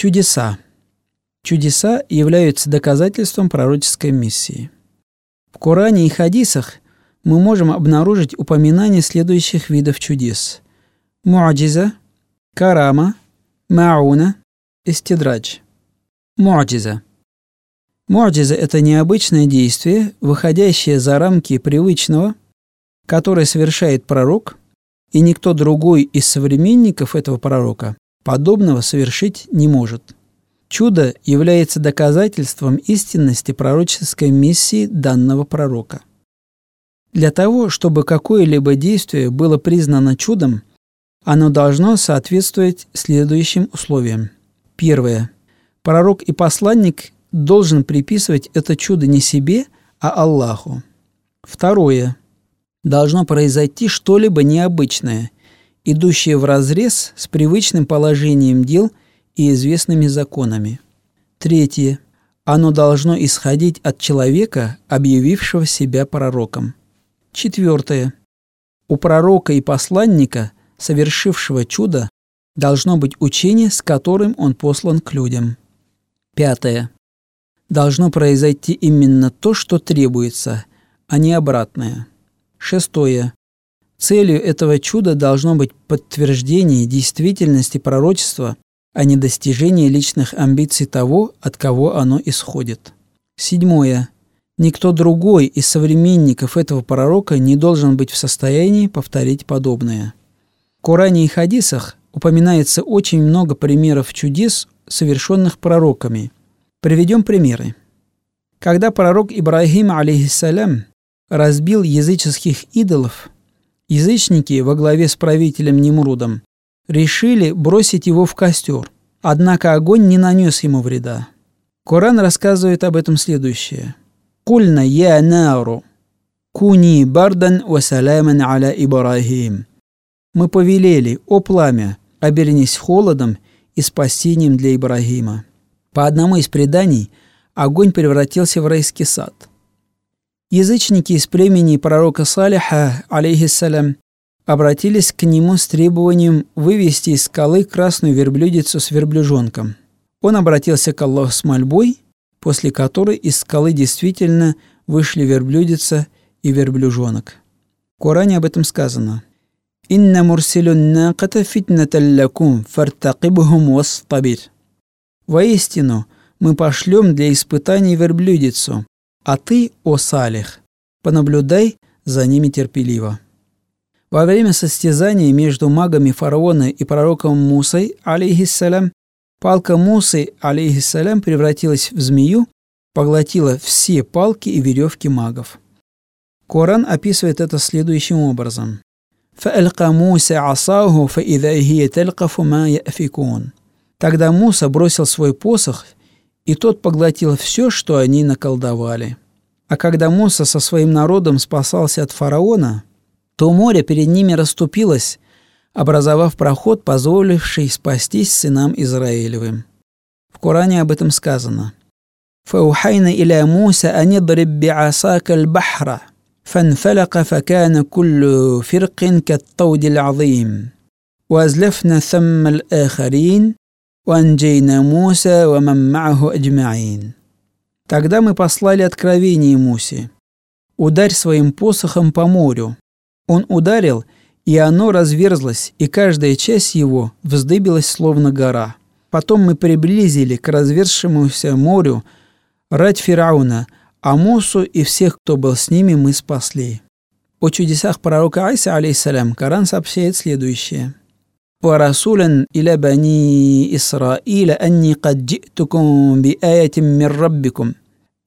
Чудеса. Чудеса являются доказательством пророческой миссии. В Коране и хадисах мы можем обнаружить упоминание следующих видов чудес. Муаджиза, карама, мауна, истидрадж. Муаджиза. Муаджиза – это необычное действие, выходящее за рамки привычного, которое совершает пророк, и никто другой из современников этого пророка подобного совершить не может. Чудо является доказательством истинности пророческой миссии данного пророка. Для того, чтобы какое-либо действие было признано чудом, оно должно соответствовать следующим условиям. Первое. Пророк и посланник должен приписывать это чудо не себе, а Аллаху. Второе. Должно произойти что-либо необычное, идущее вразрез с привычным положением дел и известными законами. Третье. Оно должно исходить от человека, объявившего себя пророком. Четвертое. У пророка и посланника, совершившего чудо, должно быть учение, с которым он послан к людям. Пятое. Должно произойти именно то, что требуется, а не обратное. Шестое. Целью этого чуда должно быть подтверждение действительности пророчества, а не достижение личных амбиций того, от кого оно исходит. Седьмое. Никто другой из современников этого пророка не должен быть в состоянии повторить подобное. В Коране и хадисах упоминается очень много примеров чудес, совершенных пророками. Приведем примеры. Когда пророк Ибрагим, алейхиссалям, разбил языческих идолов – Язычники во главе с правителем Немрудом решили бросить его в костер, однако огонь не нанес ему вреда. Коран рассказывает об этом следующее. «Кульна я нару, куни бардан ва саламан аля Ибрахим». Мы повелели, о пламя, обернись холодом и спасением для Ибрагима. По одному из преданий огонь превратился в райский сад – Язычники из племени пророка Салиха, алейхиссалям, обратились к нему с требованием вывести из скалы красную верблюдицу с верблюжонком. Он обратился к Аллаху с мольбой, после которой из скалы действительно вышли верблюдица и верблюжонок. В Коране об этом сказано. «Инна мурсилюн наката фитнаталлакум фартакибхум вастабир». Воистину, мы пошлем для испытаний верблюдицу, а ты, о Салих, понаблюдай за ними терпеливо. Во время состязания между магами фараона и пророком Мусой, алейхиссалям, палка Мусы, алейхиссалям, превратилась в змею, поглотила все палки и веревки магов. Коран описывает это следующим образом. Тогда Муса бросил свой посох – и тот поглотил все, что они наколдовали. А когда Моса со своим народом спасался от фараона, то море перед ними расступилось, образовав проход, позволивший спастись сынам Израилевым. В Коране об этом сказано. «Фаухайна иля Муса анедриб би'асака аль-бахра, فانفلق فكان كل فرق كالطود العظيم وأزلفنا ثم الآخرين «وأنجينا موسى ومن معه أجمعين». Тогда мы послали откровение Мусе. «Ударь своим посохом по морю». Он ударил, и оно разверзлось, и каждая часть его вздыбилась, словно гора. Потом мы приблизили к разверзшемуся морю рать Фирауна, а Мусу и всех, кто был с ними, мы спасли. О чудесах пророка Айса, алейсалям, Коран сообщает следующее – ورسولا إلى بني إسرائيل أني قد جئتكم بآية من ربكم.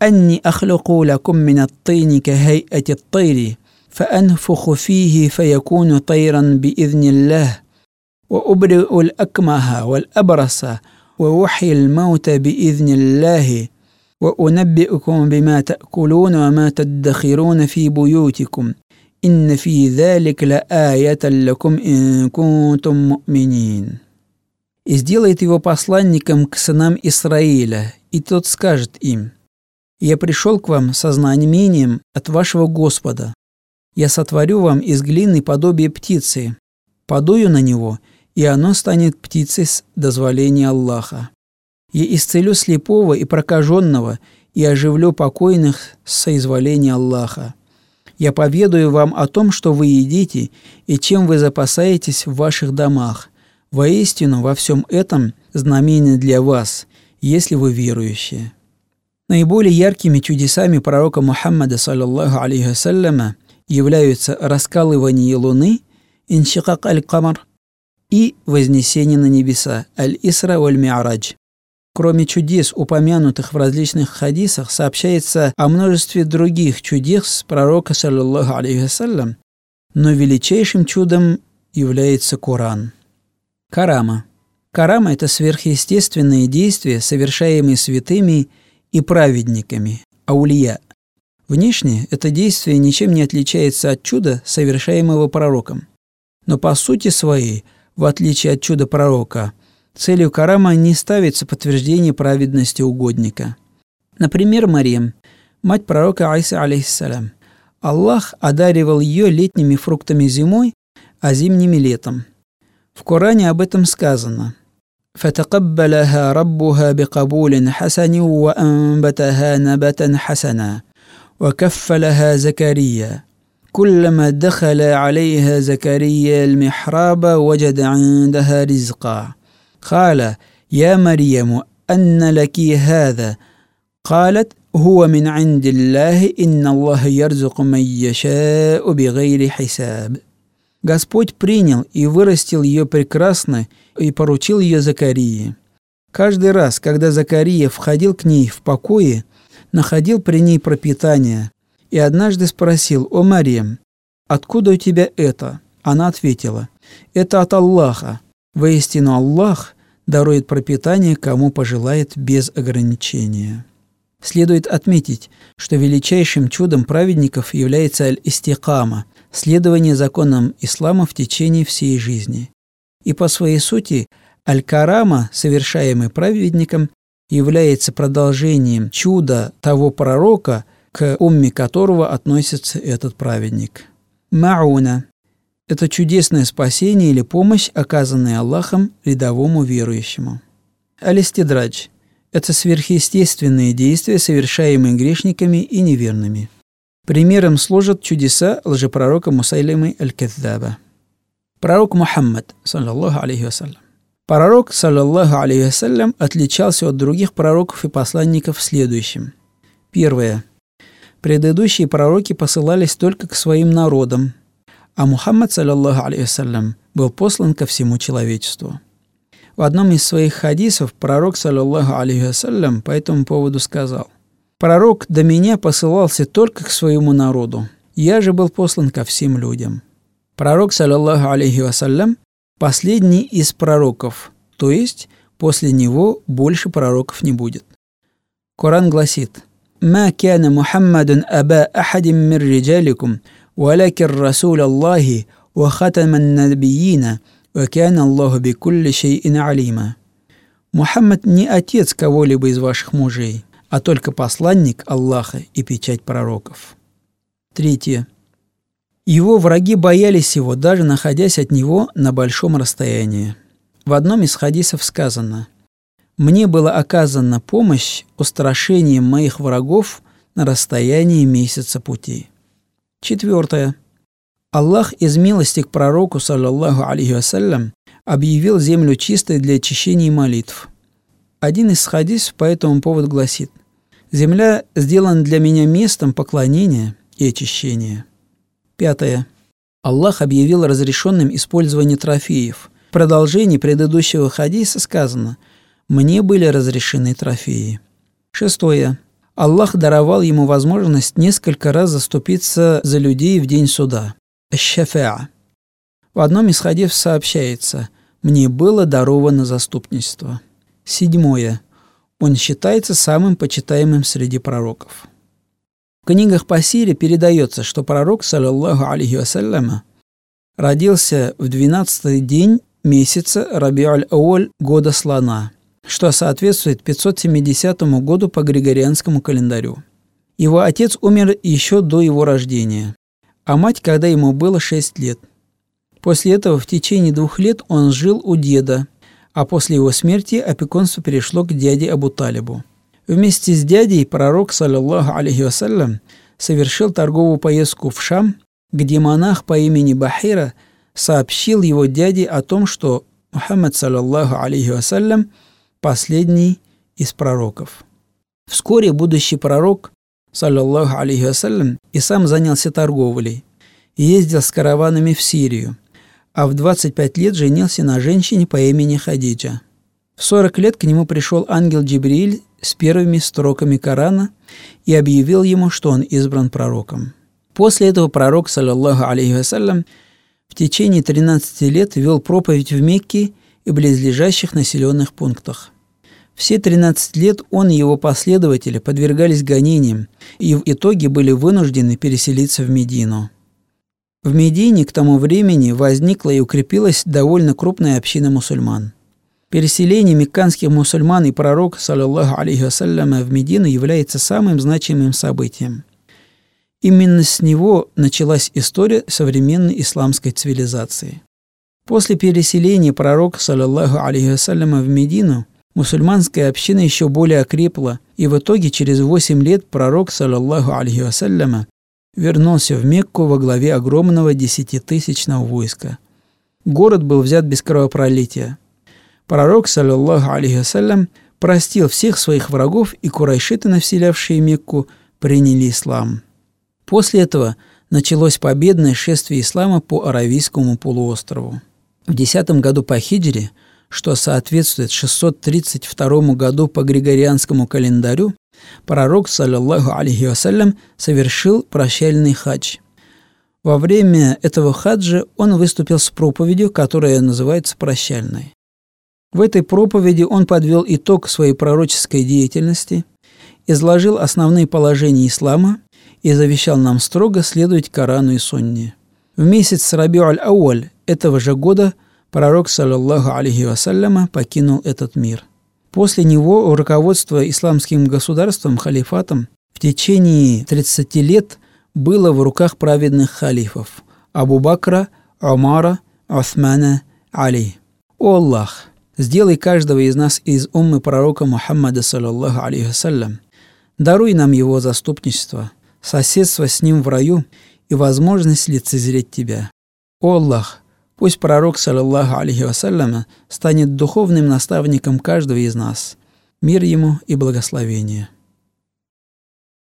أني أخلق لكم من الطين كهيئة الطير فأنفخ فيه فيكون طيرا بإذن الله. وأبرئ الأكمه والأبرص ووحي الموت بإذن الله. وأنبئكم بما تأكلون وما تدخرون في بيوتكم. «Инна фи залик ла аятан лакум ин кунтум му'минин». И сделает его посланником к сынам Исраиля, и тот скажет им, «Я пришел к вам со знамением от вашего Господа. Я сотворю вам из глины подобие птицы, подую на него, и оно станет птицей с дозволения Аллаха. Я исцелю слепого и прокаженного и оживлю покойных с соизволения Аллаха. Я поведаю вам о том, что вы едите и чем вы запасаетесь в ваших домах. Воистину, во всем этом знамение для вас, если вы верующие. Наиболее яркими чудесами пророка Мухаммада, саллаллаху алейхи являются раскалывание луны, иншикак аль-камар, и вознесение на небеса, аль-исра валь-ми'радж. Кроме чудес, упомянутых в различных хадисах, сообщается о множестве других чудес пророка, саллаллаху алейхи но величайшим чудом является Коран. Карама. Карама – это сверхъестественные действия, совершаемые святыми и праведниками, аулия. Внешне это действие ничем не отличается от чуда, совершаемого пророком. Но по сути своей, в отличие от чуда пророка – Целью Карама не ставится подтверждение праведности угодника. Например, Мариям, мать пророка Айса, алейхиссалям. Аллах одаривал ее летними фруктами зимой, а зимними летом. В Коране об этом сказано. فتقبلها ربها بقبول حسن وأنبتها نبتا حسنا وكفلها زكريا كلما دخل عليها زكريا المحراب وجد عندها رزقا قال يا مريم أن لك هذا قالت هو من عند الله إن الله يرزق من يشاء بغير حساب Господь принял и вырастил ее прекрасно и поручил ее Закарии. Каждый раз, когда Закария входил к ней в покое, находил при ней пропитание, и однажды спросил, «О, Мария, откуда у тебя это?» Она ответила, «Это от Аллаха. Воистину Аллах дарует пропитание, кому пожелает без ограничения. Следует отметить, что величайшим чудом праведников является аль-истикама – следование законам ислама в течение всей жизни. И по своей сути аль-карама, совершаемый праведником, является продолжением чуда того пророка, к умме которого относится этот праведник. Мауна это чудесное спасение или помощь, оказанная Аллахом рядовому верующему. Алистидрадж – это сверхъестественные действия, совершаемые грешниками и неверными. Примером служат чудеса лжепророка Мусайлимы аль-Каддаба. Пророк Мухаммад, саллаллаху алейхи вассалям. Пророк, саллаллаху алейхи вассалям, отличался от других пророков и посланников следующим. Первое. Предыдущие пророки посылались только к своим народам, а Мухаммад, саллаллаху алейхиссалям, был послан ко всему человечеству. В одном из своих хадисов пророк, саллаллаху алейхиссалям, по этому поводу сказал, «Пророк до меня посылался только к своему народу, я же был послан ко всем людям». Пророк, саллаллаху алейхи последний из пророков, то есть после него больше пророков не будет. Коран гласит, «Ма кяна Мухаммадун аба ахадим мир риджаликум, ولكن رسول الله وختم النبيين وكان الله بكل شيء عليما. Мухаммад не отец кого-либо из ваших мужей, а только посланник Аллаха и печать пророков. Третье. Его враги боялись его, даже находясь от него на большом расстоянии. В одном из хадисов сказано «Мне была оказана помощь устрашением моих врагов на расстоянии месяца пути». Четвертое. Аллах из милости к пророку, саллаллаху алейхи вассалям, объявил землю чистой для очищения молитв. Один из хадисов по этому поводу гласит «Земля сделана для меня местом поклонения и очищения». Пятое. Аллах объявил разрешенным использование трофеев. В продолжении предыдущего хадиса сказано «Мне были разрешены трофеи». Шестое. Аллах даровал ему возможность несколько раз заступиться за людей в день суда. Шафеа. В одном из хадисов сообщается «Мне было даровано заступничество». Седьмое. Он считается самым почитаемым среди пророков. В книгах по Сире передается, что пророк, саллаллаху алейхи вассаляма, родился в двенадцатый день месяца Рабиаль-Ауль года слона – что соответствует 570 году по Григорианскому календарю. Его отец умер еще до его рождения, а мать, когда ему было 6 лет. После этого в течение двух лет он жил у деда, а после его смерти опекунство перешло к дяде Абу Талибу. Вместе с дядей пророк, саллиллаху алейхи вассалям, совершил торговую поездку в Шам, где монах по имени Бахира сообщил его дяде о том, что Мухаммад, саллиллаху алейхи вассалям, последний из пророков. Вскоре будущий пророк, саллиллаху алейхи вассалям, и сам занялся торговлей и ездил с караванами в Сирию, а в 25 лет женился на женщине по имени Хадиджа. В 40 лет к нему пришел ангел Джибриль с первыми строками Корана и объявил ему, что он избран пророком. После этого пророк, саллиллаху алейхи вассалям, в течение 13 лет вел проповедь в Мекке и близлежащих населенных пунктах. Все 13 лет он и его последователи подвергались гонениям и в итоге были вынуждены переселиться в Медину. В Медине к тому времени возникла и укрепилась довольно крупная община мусульман – Переселение мекканских мусульман и пророк, саллиллаху алейхи вассаляма, в Медину является самым значимым событием. Именно с него началась история современной исламской цивилизации. После переселения пророка, саллиллаху алейхи вассаляма, в Медину, мусульманская община еще более окрепла, и в итоге через 8 лет пророк, саллиллаху алейхи вассаляма, вернулся в Мекку во главе огромного десятитысячного войска. Город был взят без кровопролития – Пророк, саллиллаху алейхи вассалям, простил всех своих врагов, и курайшиты, населявшие Мекку, приняли ислам. После этого началось победное шествие ислама по Аравийскому полуострову. В 10 году по хиджре, что соответствует 632 году по григорианскому календарю, пророк, саллиллаху алейхи вассалям, совершил прощальный хадж. Во время этого хаджа он выступил с проповедью, которая называется «Прощальной». В этой проповеди он подвел итог своей пророческой деятельности, изложил основные положения ислама и завещал нам строго следовать Корану и Сунне. В месяц Рабиу аль-Ауаль этого же года пророк, саллаллаху алейхи вассаляма, покинул этот мир. После него руководство исламским государством, халифатом, в течение 30 лет было в руках праведных халифов – Абу Бакра, Умара, Усмана, Али. О Аллах! Сделай каждого из нас из уммы пророка Мухаммада, саллаллаху алейхи вассалям. Даруй нам его заступничество, соседство с ним в раю и возможность лицезреть тебя. О Аллах, пусть пророк, саллаллаху алейхи вассалям, станет духовным наставником каждого из нас. Мир ему и благословение.